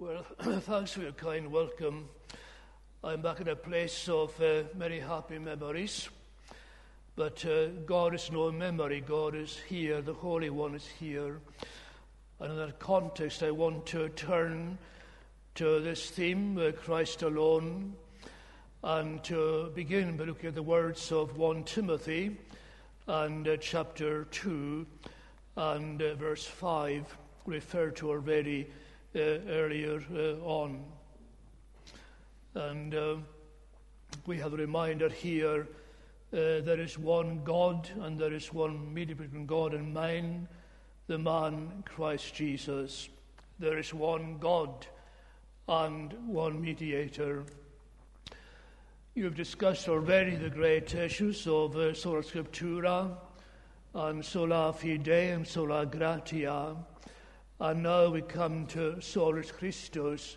Well, thanks for your kind welcome. I'm back in a place of uh, many happy memories. But uh, God is no memory, God is here, the Holy One is here. And in that context, I want to turn to this theme, uh, Christ alone, and to begin by looking at the words of 1 Timothy and uh, chapter 2 and uh, verse 5, referred to already earlier uh, on. And uh, we have a reminder here there is one God and there is one mediator between God and man, the man Christ Jesus. There is one God and one mediator. You've discussed already the great issues of uh, sola scriptura and sola fide and sola gratia. And now we come to Solus Christus,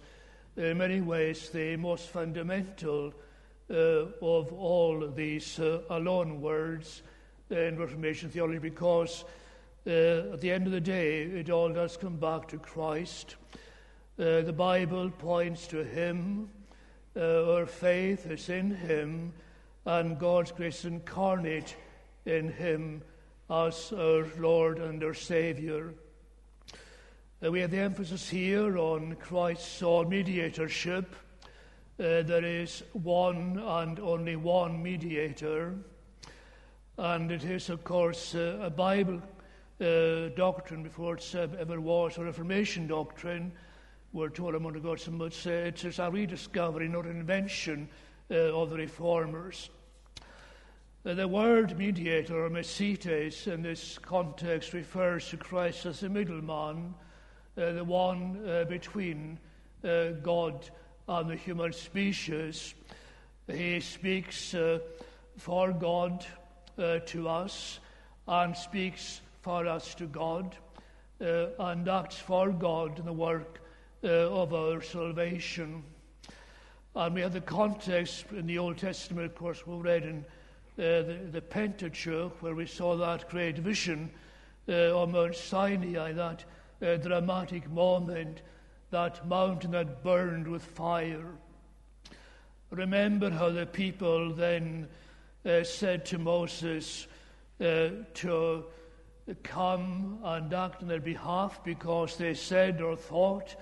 in many ways the most fundamental uh, of all these uh, alone words in Reformation theology because uh, at the end of the day it all does come back to Christ. Uh, the Bible points to Him, uh, our faith is in Him, and God's grace incarnate in Him as our Lord and our Saviour. We have the emphasis here on Christ's mediatorship. Uh, there is one and only one mediator. And it is, of course, uh, a Bible uh, doctrine before it ever was a Reformation doctrine. We're told a moment ago some would say it's a rediscovery, not an invention uh, of the Reformers. Uh, the word mediator, or mesites, in this context refers to Christ as the middleman uh, the one uh, between uh, God and the human species. He speaks for God to us and speaks for us to God and acts for God in the work of our salvation. And we have the context in the Old Testament, of course, we read in uh, the, the, Pentateuch, where we saw that great vision uh, on Mount Sinai, that uh, dramatic moment, that mountain that burned with fire. Remember how the people then uh, said to Moses uh, to come and act on their behalf because they said or thought,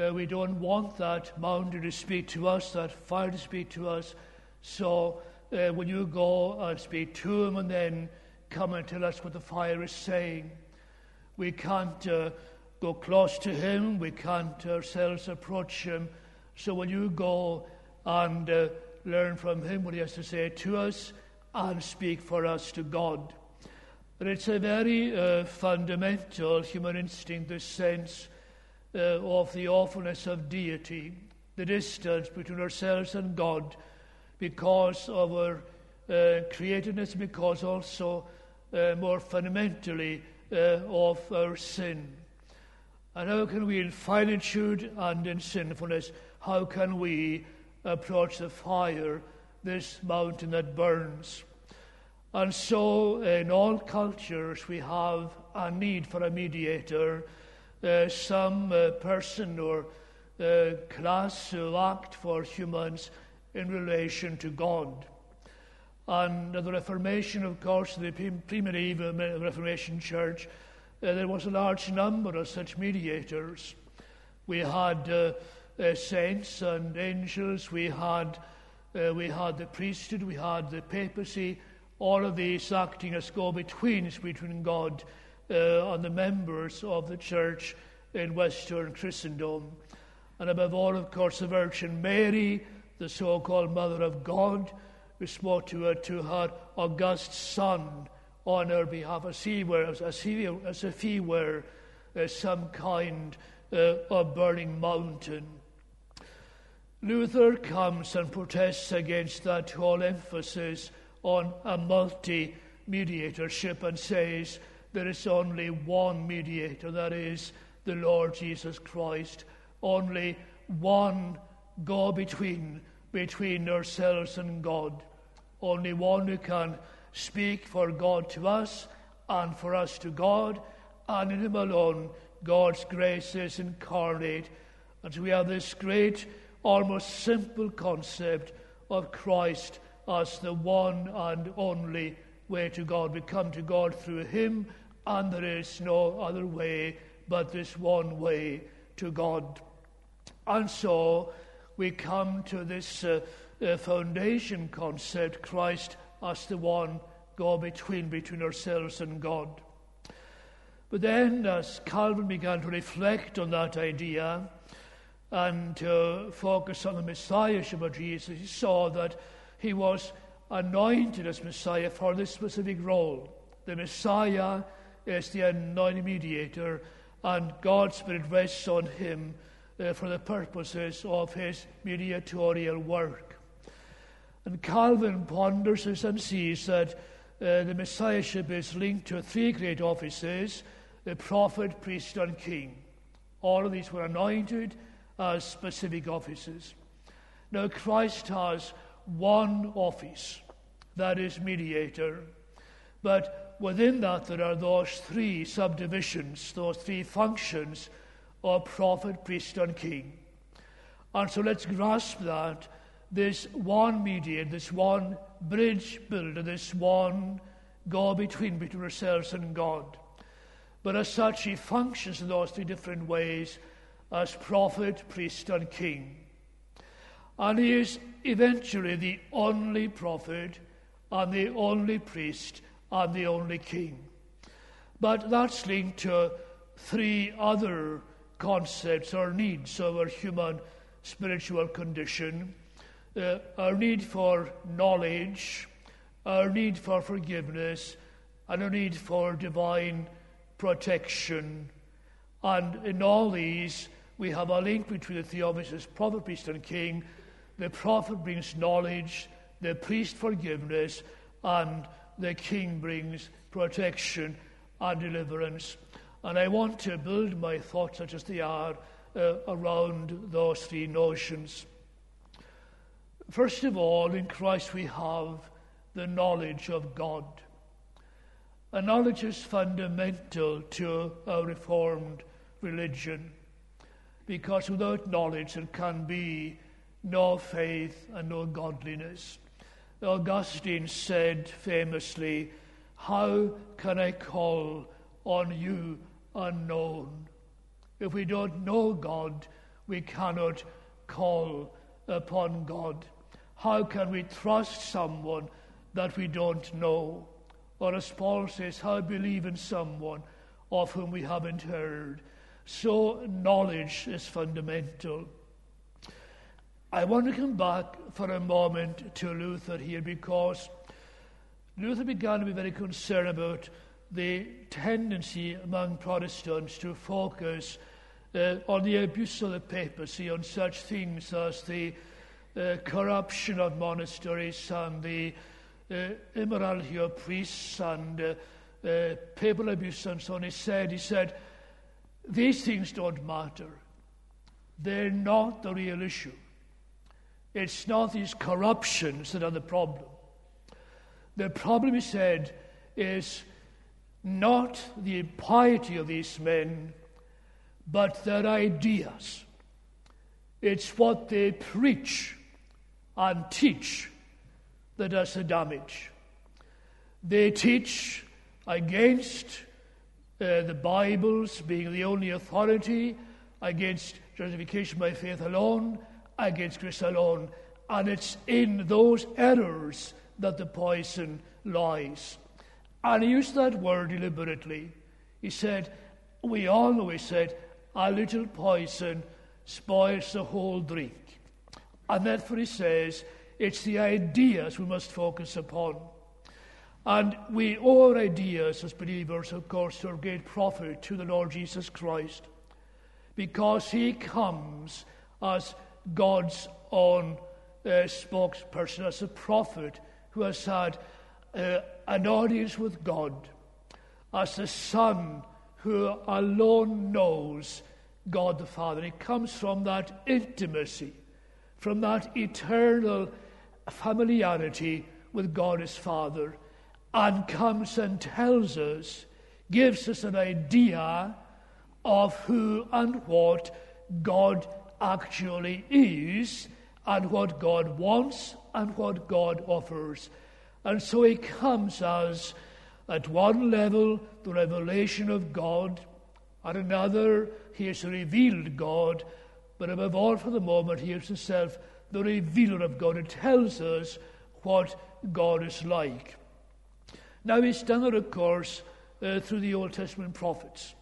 uh, We don't want that mountain to speak to us, that fire to speak to us. So uh, when you go and speak to him and then come and tell us what the fire is saying, we can't uh, go close to Him. We can't ourselves approach Him. So when you go and uh, learn from Him what He has to say to us and speak for us to God. But it's a very uh, fundamental human instinct, this sense uh, of the awfulness of deity, the distance between ourselves and God because of our uh, createdness, because also uh, more fundamentally uh, of our sin. And how can we, in finitude and in sinfulness, how can we approach the fire, this mountain that burns? And so, in all cultures, we have a need for a mediator, uh, some uh, person or uh, class who act for humans in relation to God. And the Reformation, of course, the pre-medieval Reformation Church, uh, there was a large number of such mediators. We had uh, uh, saints and angels, we had, uh, we had the priesthood, we had the papacy, all of these acting as go betweens between God uh, and the members of the church in Western Christendom. And above all, of course, the Virgin Mary, the so called Mother of God, who spoke to her, to her august Son on our behalf, as, he were, as, he, as if he were uh, some kind uh, of burning mountain. Luther comes and protests against that whole emphasis on a multi mediatorship and says there is only one mediator, that is the Lord Jesus Christ. Only one go between between ourselves and God. Only one who can speak for God to us and for us to God, and in Him alone God's grace is incarnate And we have this great, almost simple concept of Christ as the one and only way to God. We come to God through Him, and there is no other way but this one way to God. And so we come to this uh, uh, foundation concept Christ as the one go between between ourselves and God. But then, as Calvin began to reflect on that idea and to focus on the Messiahship of Jesus, he saw that he was anointed as Messiah for this specific role. The Messiah is the anointed mediator, and God's Spirit rests on him uh, for the purposes of his mediatorial work. And Calvin ponders this and sees that uh, the Messiahship is linked to three great offices the prophet, priest, and king. All of these were anointed as specific offices. Now, Christ has one office, that is mediator. But within that, there are those three subdivisions, those three functions of prophet, priest, and king. And so let's grasp that this one mediator, this one bridge builder, this one go between between ourselves and God. But as such, he functions in those three different ways as prophet, priest, and king. And he is eventually the only prophet and the only priest and the only king. But that's linked to three other concepts or needs of our human spiritual condition uh, our need for knowledge, our need for forgiveness, and our need for divine protection. And in all these, we have a link between the offices prophet, priest, and king. The prophet brings knowledge, the priest forgiveness, and the king brings protection and deliverance. And I want to build my thoughts, such as they are, uh, around those three notions. First of all, in Christ we have the knowledge of God. A knowledge is fundamental to a reformed religion because without knowledge there can be no faith and no godliness. Augustine said famously, How can I call on you unknown? If we don't know God, we cannot call upon God. How can we trust someone that we don't know? Or as Paul says, how believe in someone of whom we haven't heard? So knowledge is fundamental. I want to come back for a moment to Luther here because Luther began to be very concerned about the tendency among Protestants to focus uh, on the abuse of the papacy, on such things as the corruption of monasteries and the uh, immorality of priests and uh, uh, papal abuse and so on. He said, he said, these things don't matter. They're not the real issue. It's not these corruptions that are the problem. The problem, he said, is not the piety of these men, but their ideas. It's what they preach and teach that does the damage. They teach against uh, the Bibles being the only authority, against justification by faith alone, against grace alone. And it's in those errors that the poison lies. And he used that word deliberately. He said, We all know, he said, a little poison spoils the whole drink. And therefore he says, it's the ideas we must focus upon. And we owe our ideas as believers, of course, to our great prophet, to the Lord Jesus Christ, because he comes as God's own uh, spokesperson, as a prophet who has had uh, an audience with God, as the Son who alone knows God the Father. He comes from that intimacy, from that eternal familiarity with God as Father, and comes and tells us, gives us an idea of who and what God actually is and what God wants and what God offers. And so he comes as, at one level, the revelation of God, at another, he has revealed God, but above all, for the moment, he is himself the revealer of God. It tells us what God is like. Now, he's done of course, uh, through the Old Testament prophets,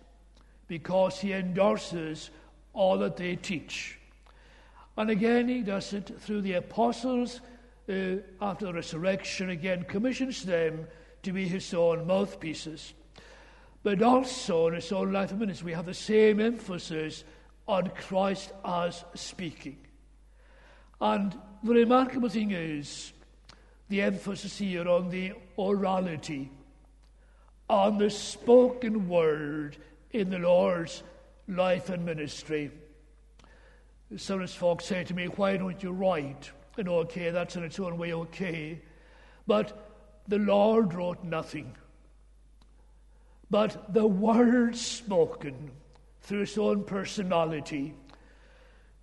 because he endorses all that they teach. And again, he does it through the apostles uh, after the resurrection, again, commissions them to be his own mouthpieces. But also in his own life and ministry, we have the same emphasis on Christ as speaking. And the remarkable thing is the emphasis here on the orality, on the spoken word in the Lord's life and ministry. Some folks say to me, Why don't you write? And okay, that's in its own way okay. But the Lord wrote nothing. But the word spoken through his own personality,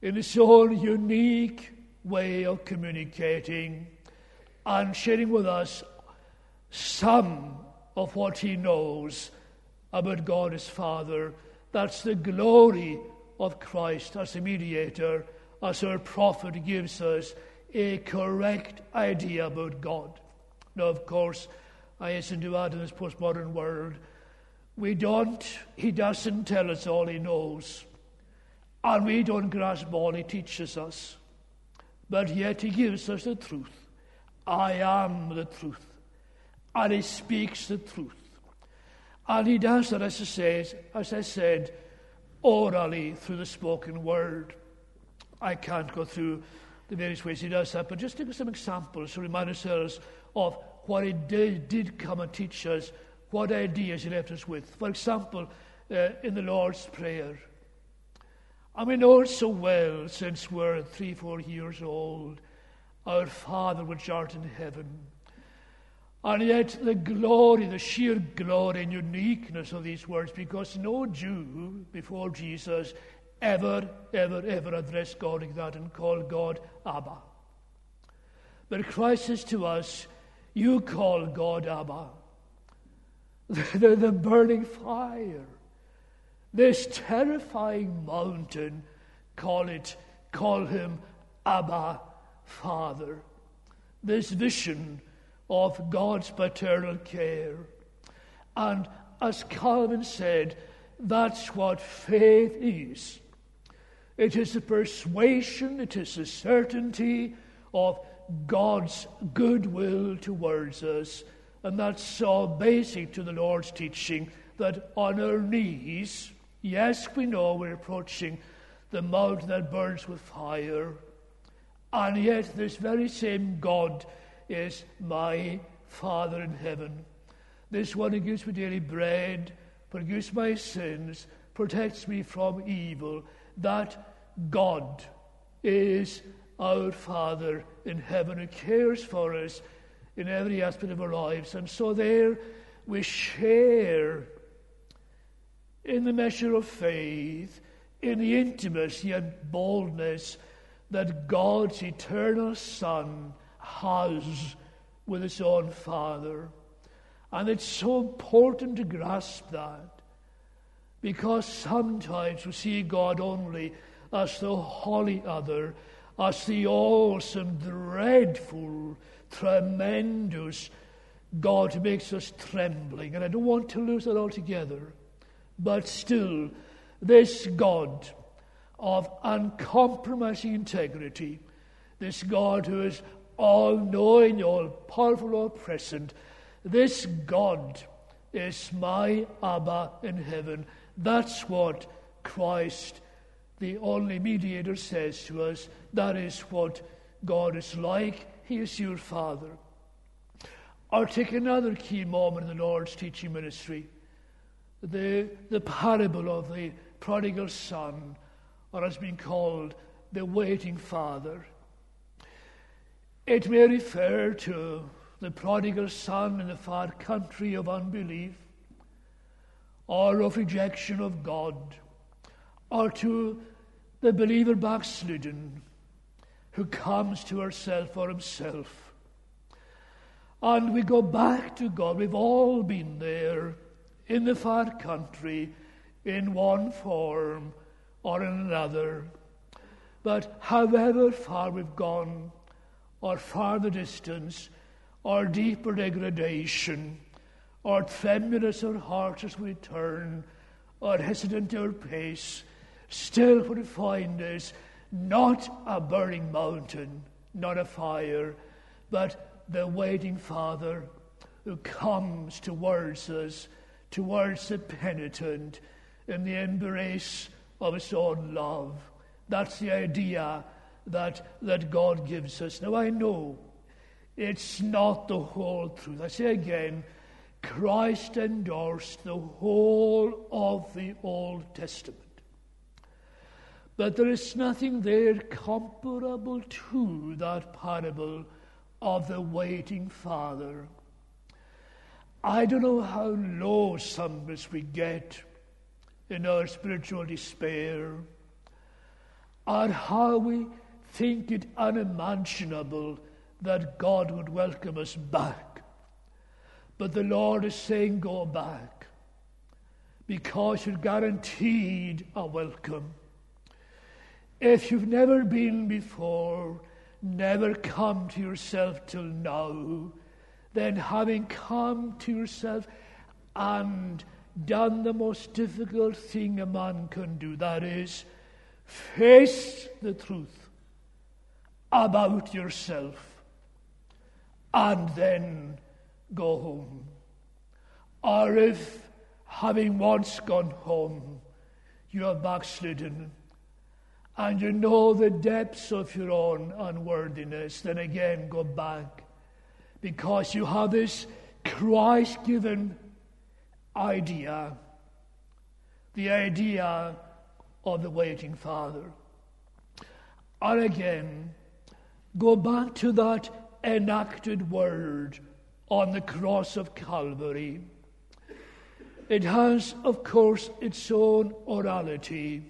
in his own unique way of communicating and sharing with us some of what he knows about God as Father. That's the glory of Christ as a mediator, as our prophet gives us a correct idea about God. Now, of course, I hasten to add in this postmodern world, we don't, he doesn't tell us all he knows, and we don't grasp all he teaches us, but yet he gives us the truth. I am the truth. And he speaks the truth. And he does that, as I, says, as I said, orally through the spoken word. I can't go through the various ways he does that, but just take some examples to remind ourselves of what he did, did come and teach us, what ideas he left us with. For example, uh, in the Lord's Prayer. And we know so well since we're three, four years old. Our Father which art in heaven. And yet, the glory, the sheer glory and uniqueness of these words, because no Jew before Jesus ever, ever, ever addressed God like that and called God Abba. But Christ says to us, You call God Abba. The, the burning fire, this terrifying mountain, call it, call him Abba Father. This vision of God's paternal care. And as Calvin said, that's what faith is. It is a persuasion, it is a certainty of God's goodwill towards us. And that's so basic to the Lord's teaching that on our knees, yes, we know we're approaching the mountain that burns with fire, and yet, this very same God is my Father in heaven. This one who gives me daily bread, forgives my sins, protects me from evil. That God is our Father in heaven who cares for us in every aspect of our lives. And so, there we share in the measure of faith, in the intimacy and boldness that God's eternal Son has with his own Father. And it's so important to grasp that because sometimes we see God only as the holy other, as the awesome, dreadful, tremendous God makes us trembling. And I don't want to lose that altogether. But still, this God of uncompromising integrity. This God who is all knowing, all powerful, all present. This God is my Abba in heaven. That's what Christ, the only mediator, says to us. That is what God is like. He is your Father. Or take another key moment in the Lord's teaching ministry the, the parable of the prodigal son or has been called the waiting father. It may refer to the prodigal son in the far country of unbelief, or of rejection of God, or to the believer backslidden who comes to herself or himself. And we go back to God. We've all been there in the far country in one form or in another. But however far we've gone, or farther distance, or deeper degradation, or tremulous our hearts as we turn, or hesitant our pace, still we find us not a burning mountain, not a fire, but the waiting Father who comes towards us, towards the penitent, in the embrace of his own love. That's the idea that, that God gives us. Now, I know it's not the whole truth. I say again, Christ endorsed the whole of the Old Testament. But there is nothing there comparable to that parable of the waiting Father. I don't know how low some of us we get in our spiritual despair, or how we think it unimaginable that God would welcome us back. But the Lord is saying, Go back, because you're guaranteed a welcome. If you've never been before, never come to yourself till now, then having come to yourself and done the most difficult thing a man can do that is, face the truth about yourself and then go home. Or if, having once gone home, you have backslidden, and you know the depths of your own unworthiness, then again go back because you have this Christ given idea, the idea of the waiting Father. And again, go back to that enacted word on the cross of Calvary. It has, of course, its own orality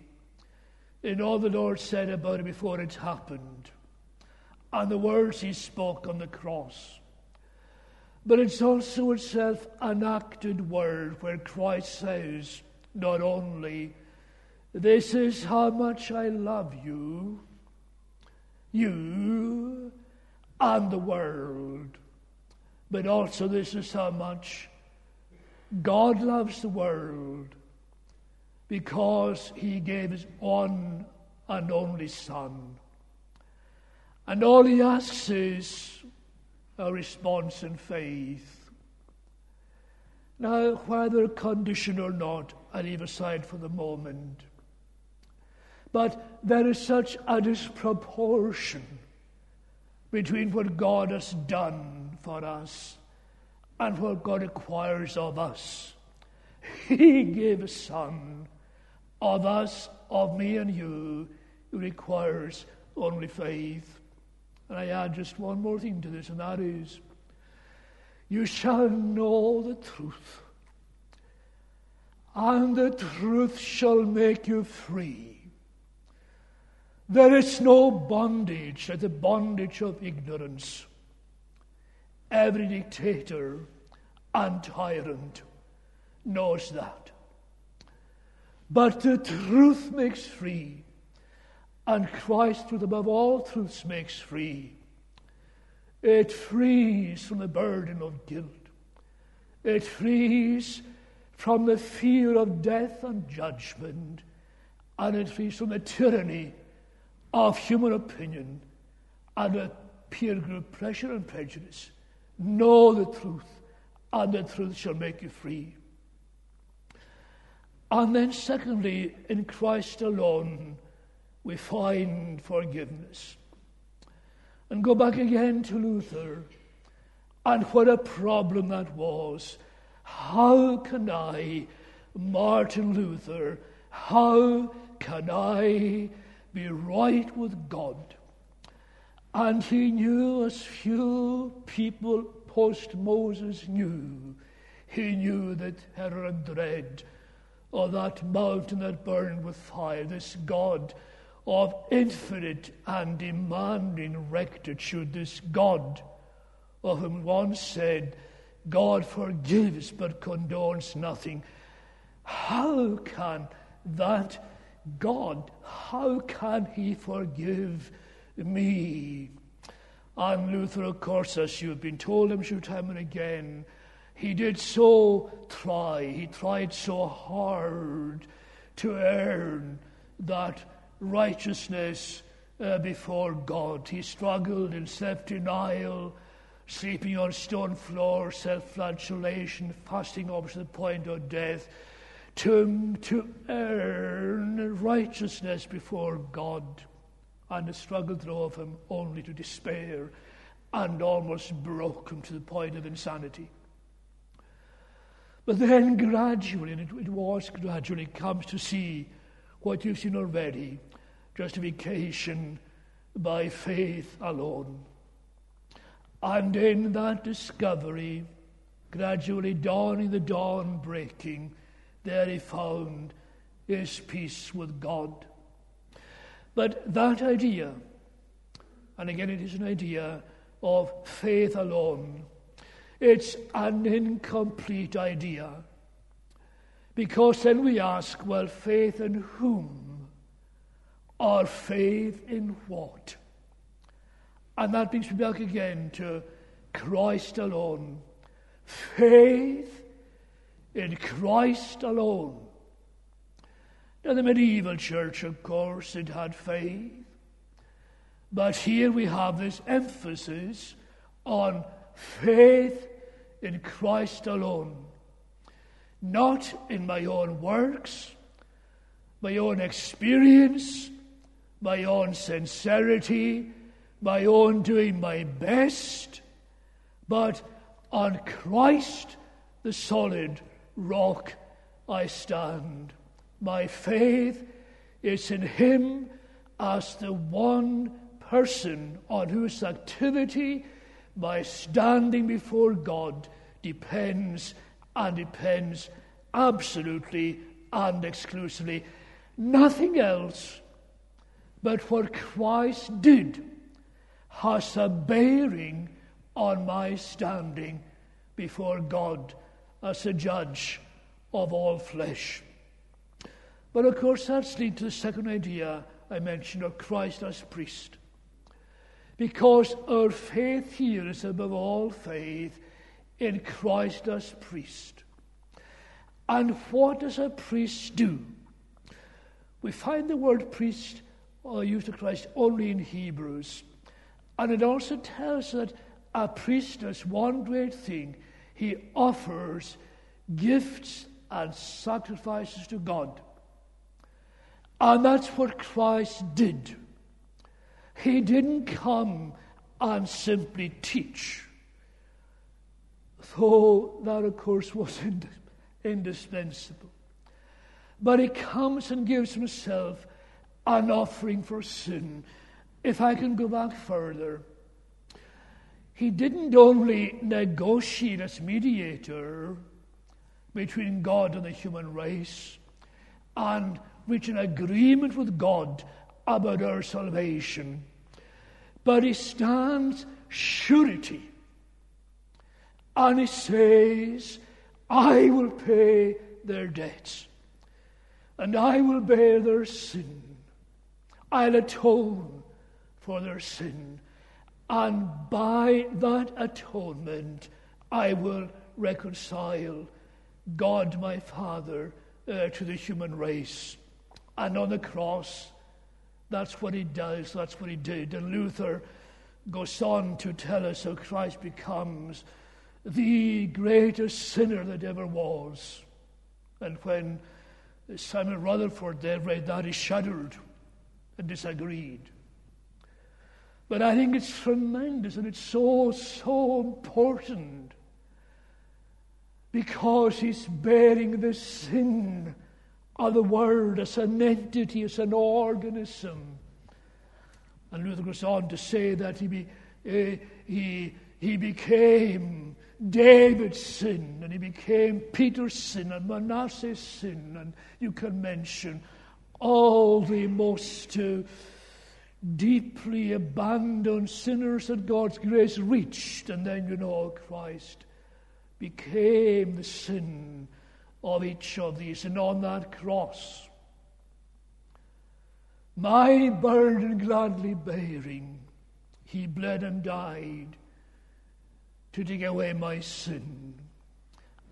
in all the Lord said about it before it happened, and the words he spoke on the cross. But it's also itself an acted word where Christ says, not only, This is how much I love you, you and the world, but also this is how much God loves the world because he gave his one and only Son. And all he asks is a response in faith. Now, whether condition or not, I leave aside for the moment. But there is such a disproportion between what God has done for us and what God requires of us. He gave a son of us, of me and you, who requires only faith. And I add just one more thing to this, and that is you shall know the truth, and the truth shall make you free. There is no bondage like the bondage of ignorance. Every dictator and tyrant knows that. But the truth makes free, and Christ, truth above all truths, makes free. It frees from the burden of guilt. It frees from the fear of death and judgment, and it frees from the tyranny of human opinion and a peer group pressure and prejudice. Know the truth, and the truth shall make you free. And then, secondly, in Christ alone, we find forgiveness. And go back again to Luther, and what a problem that was. How can I, Martin Luther, how can I be right with God? And he knew as few people post Moses knew. He knew that Herod dread or that mountain that burned with fire, this God of infinite and demanding rectitude, this God of whom one said, God forgives but condones nothing. How can that God, how can he forgive me? And Luther, of course, as you've been told him through time and again, he did so try, he tried so hard to earn that righteousness uh, before God. He struggled in self denial, sleeping on stone floors, self flagellation, fasting up to the point of death, to, to earn righteousness before God. And the struggle drove him only to despair and almost broke him to the point of insanity. But then gradually, and it, it was gradually, comes to see what you've seen already justification by faith alone. And in that discovery, gradually dawning the dawn breaking, there he found his peace with God. But that idea, and again it is an idea of faith alone, it's an incomplete idea. Because then we ask, well, faith in whom? Or faith in what? And that brings me back again to Christ alone. Faith in Christ alone. Now, the medieval church, of course, it had faith. But here we have this emphasis on faith in Christ alone. Not in my own works, my own experience, my own sincerity, my own doing my best, but on Christ, the solid rock, I stand. My faith is in Him as the one person on whose activity my standing before God depends and depends absolutely and exclusively. Nothing else but what Christ did has a bearing on my standing before God as a judge of all flesh. But of course, that's leads to the second idea I mentioned of Christ as priest. Because our faith here is above all faith in Christ as priest. And what does a priest do? We find the word priest uh, used of Christ only in Hebrews. And it also tells that a priest does one great thing he offers gifts and sacrifices to God. And that's what Christ did. He didn't come and simply teach, though that, of course, was indispensable. But he comes and gives himself an offering for sin if I can go back further, he didn't only negotiate as mediator between God and the human race and reach an agreement with God about our salvation, but he stands surety and he says, I will pay their debts and I will bear their sin. I'll atone for their sin. And by that atonement, I will reconcile God my Father uh, to the human race. And on the cross, that's what he does, that's what he did. And Luther goes on to tell us how Christ becomes the greatest sinner that ever was. And when Samuel Rutherford there read that, he shuddered and disagreed. But I think it's tremendous and it's so, so important because he's bearing the sin of the world as an entity, as an organism. And Luther goes on to say that he, be, uh, he, he became David's sin, and he became Peter's sin, and Manasseh's sin, and you can mention all the most uh, deeply abandoned sinners that God's grace reached. And then, you know, Christ became the sin of each of these. And on that cross, my burden gladly bearing, he bled and died to take away my sin.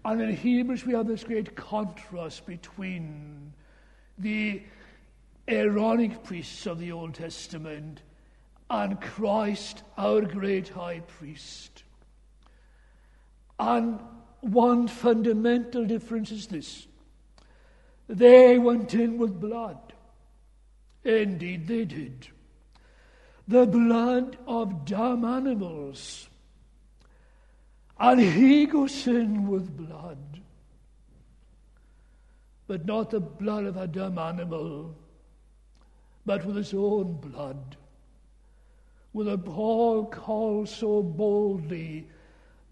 And in Hebrews, we have this great contrast between the Aaronic priests of the Old Testament and Christ, our great high priest. And one fundamental difference is this they went in with blood. Indeed, they did. The blood of dumb animals. And he goes in with blood. But not the blood of a dumb animal, but with his own blood. With a Paul calls so boldly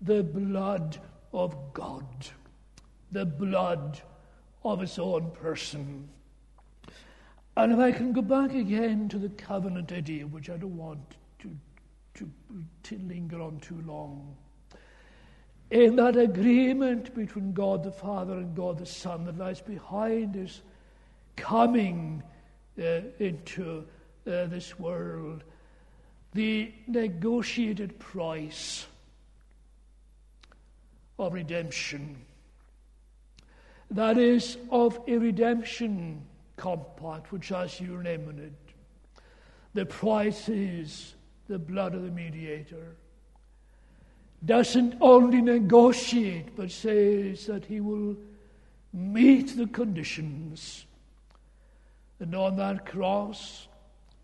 the blood of God, the blood of his own person. And if I can go back again to the covenant idea, which I don't want to, to, to linger on too long, in that agreement between God the Father and God the Son that lies behind his coming uh, into uh, this world, the negotiated price of redemption. That is, of a redemption compact which has it. The price is the blood of the mediator. Doesn't only negotiate, but says that he will meet the conditions. And on that cross,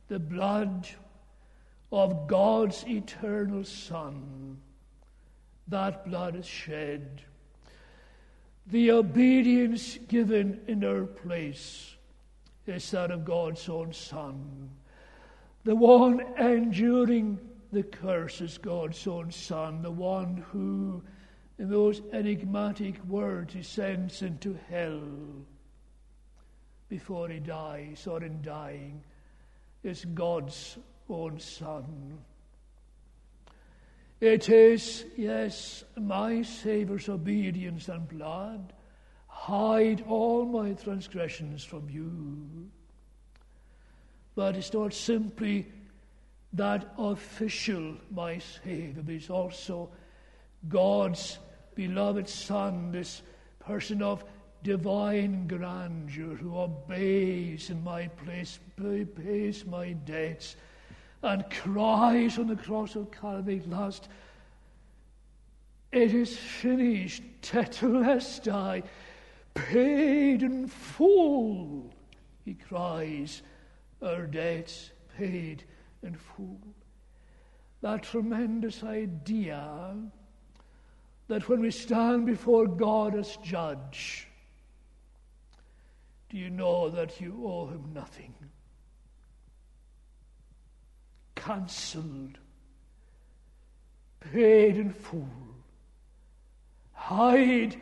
the blood of God's eternal Son, that blood is shed. The obedience given in our place is that of God's own Son. The one enduring the curse is God's own Son, the one who, in those enigmatic words, he sends into hell before he dies or in dying, is God's own Son. It is, yes, my Saviour's obedience and blood hide all my transgressions from you. But it's not simply that official, my Savior, but it's also God's beloved Son, this person of divine grandeur who obeys in my place, pays my debts, and cries on the cross of Calvary last, It is finished, tetelestai paid in full. He cries, Our debts paid in full. That tremendous idea that when we stand before God as judge, do you know that you owe him nothing? Cancelled, paid in full. Hide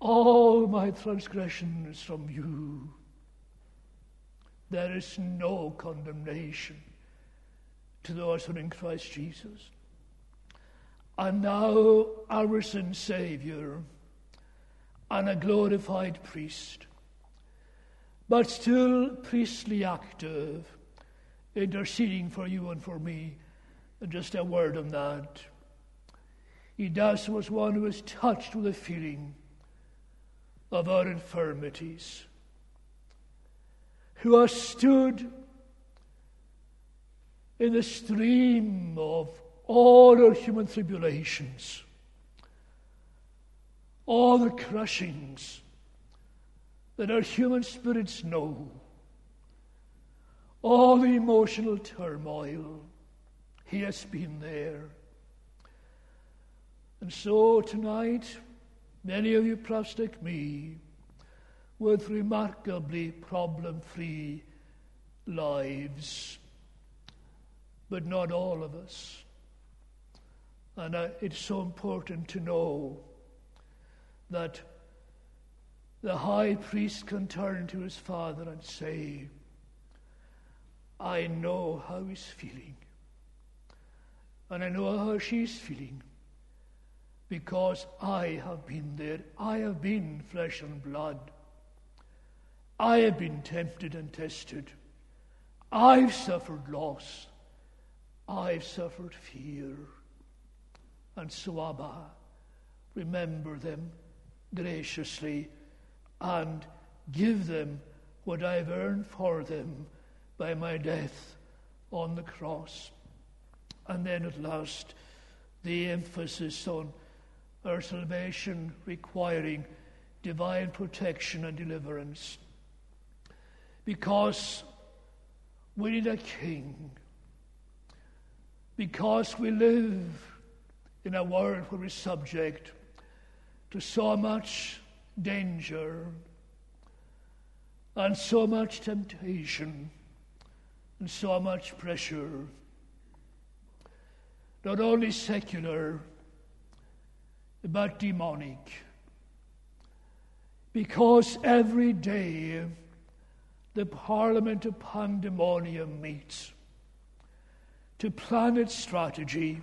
all my transgressions from you. There is no condemnation to those who are in Christ Jesus. And now our risen Savior and a glorified priest, but still priestly active, interceding for you and for me. And just a word on that. He does was one who was touched with the feeling of our infirmities, who has stood in the stream of all our human tribulations, all the crushings that our human spirits know, all the emotional turmoil. He has been there. And so tonight, Many of you, perhaps like me, with remarkably problem free lives, but not all of us. And uh, it's so important to know that the high priest can turn to his father and say, I know how he's feeling. And I know how she's feeling because I have been there. I have been flesh and blood. I have been tempted and tested. I've suffered loss. I've suffered fear. And so, Abba, remember them graciously and give them what I've earned for them by my death on the cross. And then at last, the emphasis on our salvation requiring divine protection and deliverance. Because we need a king. Because we live in a world where we're subject to so much danger and so much temptation and so much pressure, not only secular, but demonic. Because every day the Parliament of Pandemonium meets to plan its strategy,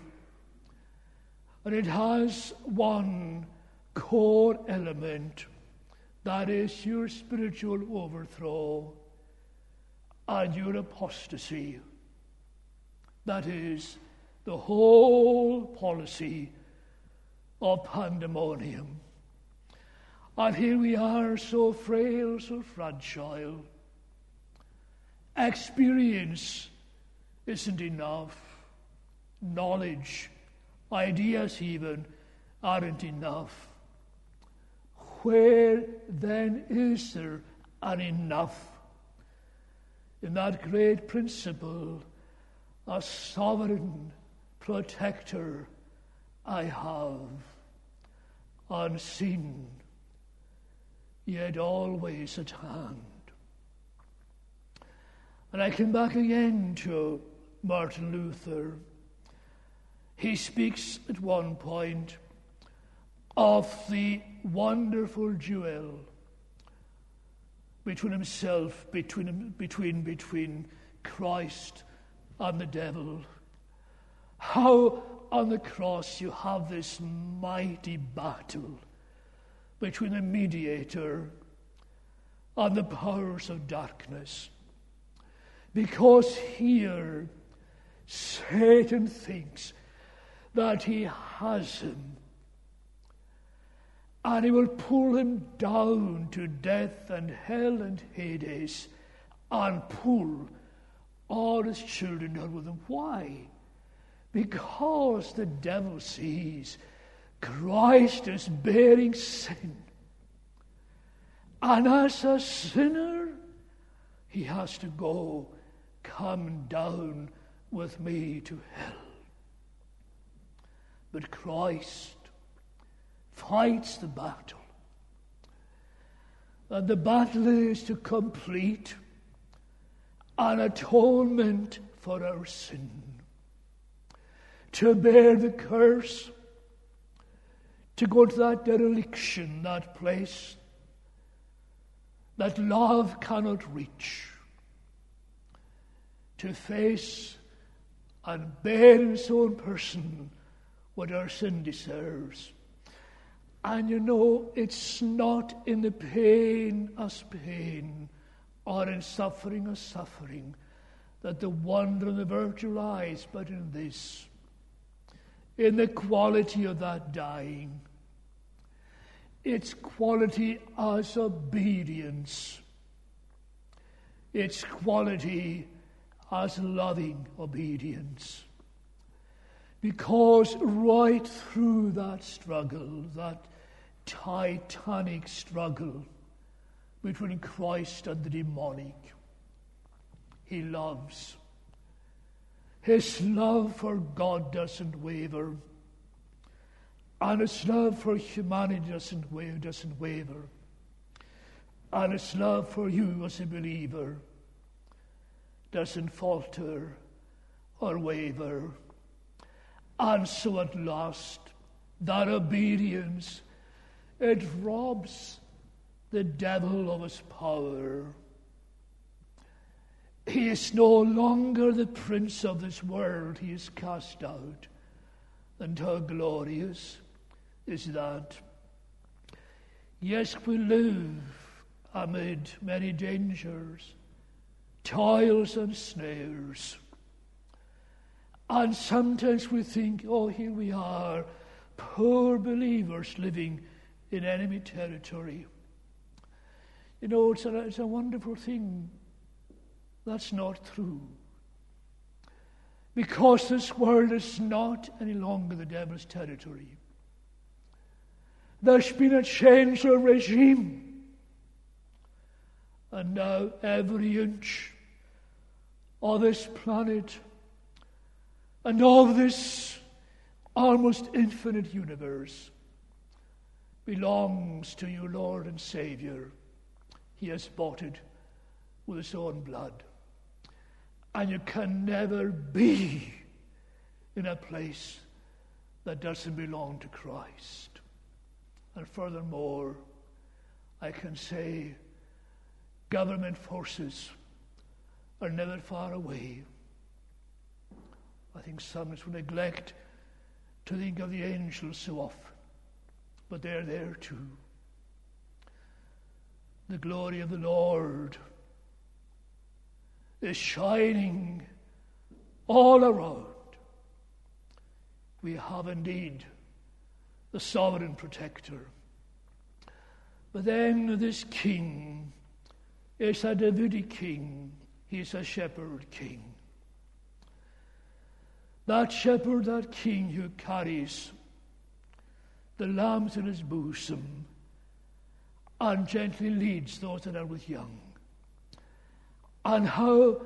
and it has one core element that is your spiritual overthrow and your apostasy. That is the whole policy of pandemonium. And here we are, so frail, so fragile. Experience isn't enough. Knowledge, ideas even, aren't enough. Where then is there an enough? In that great principle, a sovereign protector I have, unseen, yet always at hand. And I come back again to Martin Luther. He speaks at one point of the wonderful duel between himself, between, between, between Christ and the devil. How on the cross you have this mighty battle between the mediator and the powers of darkness. Because here Satan thinks that he has him and he will pull him down to death and hell and Hades and pull all his children down with him. Why? Because the devil sees Christ as bearing sin. And as a sinner, he has to go, come down with me to hell. But Christ fights the battle. And the battle is to complete an atonement for our sin, to bear the curse, to go to that dereliction, that place that love cannot reach, to face and bear in his own person what our sin deserves. And you know, it's not in the pain as pain or in suffering as suffering that the wonder and the virtue lies, but in this, in the quality of that dying. Its quality as obedience, its quality as loving obedience. Because right through that struggle, that titanic struggle between Christ and the demonic. He loves. His love for God doesn't waver, and his love for humanity doesn't waver, doesn't waver, and his love for you as a believer doesn't falter or waver. And so at last, that obedience it robs the devil of his power. He is no longer the prince of this world, he is cast out. And how glorious is that? Yes, we live amid many dangers, toils, and snares. And sometimes we think, oh, here we are, poor believers living in enemy territory. You know, it's a, it's a wonderful thing. That's not true. Because this world is not any longer the devil's territory. There's been a change of regime. And now every inch of this planet and of this almost infinite universe belongs to you, Lord and Savior. He has bought it with his own blood. And you can never be in a place that doesn't belong to Christ. And furthermore, I can say government forces are never far away. I think some of will neglect to think of the angels so often, but they're there too. The glory of the Lord is shining all around. We have indeed the sovereign protector. But then this king is a Davidic king, he's a shepherd king. That shepherd, that king who carries the lambs in his bosom and gently leads those that are with young. And how,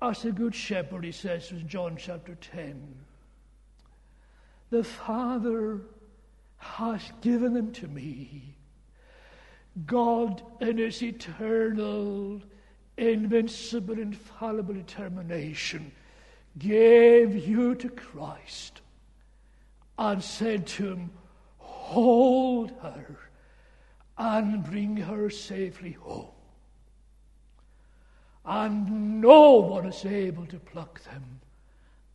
as a good shepherd, he says in John chapter 10, the Father has given them to me. God, in his eternal, invincible, infallible determination, gave you to Christ and said to him, Hold her and bring her safely home. And no one is able to pluck them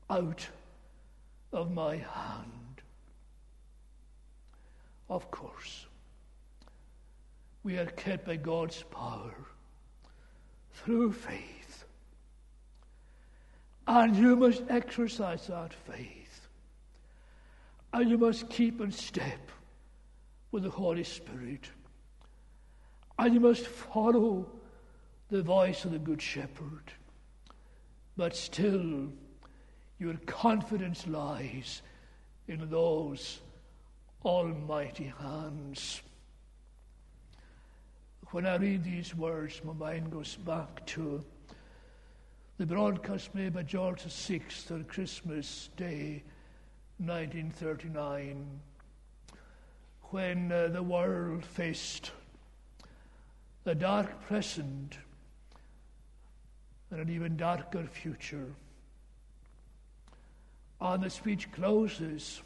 out of my hand. Of course, we are kept by God's power through faith. And you must exercise that faith. And you must keep in step with the Holy Spirit. And you must follow the voice of the Good Shepherd. But still, your confidence lies in those almighty hands. When I read these words, my mind goes back to the broadcast made by George VI on Christmas Day, 1939, when uh, the world faced a dark present and an even darker future. And the speech closes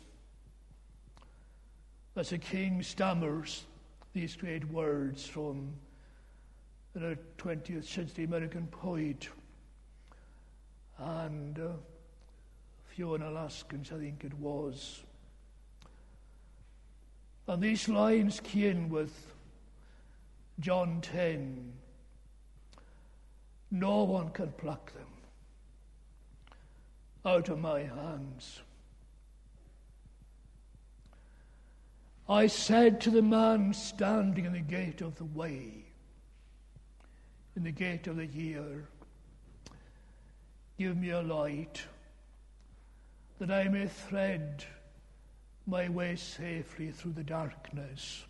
as the king stammers these great words from a 20th century American poet and uh, Haskins, I think it was. And these lines came with John 10 No one can pluck them out of my hands. I said to the man standing in the gate of the way, in the gate of the year, Give me a light that I may thread my way safely through the darkness.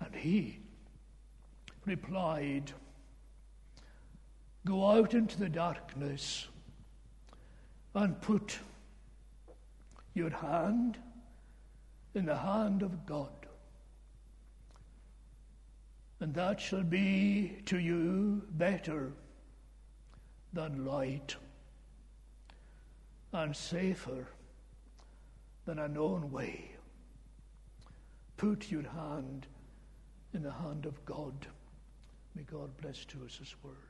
And he replied, Go out into the darkness and put your hand in the hand of God. And that shall be to you better than light and safer than a known way. Put your hand in the hand of God. May God bless to us His word.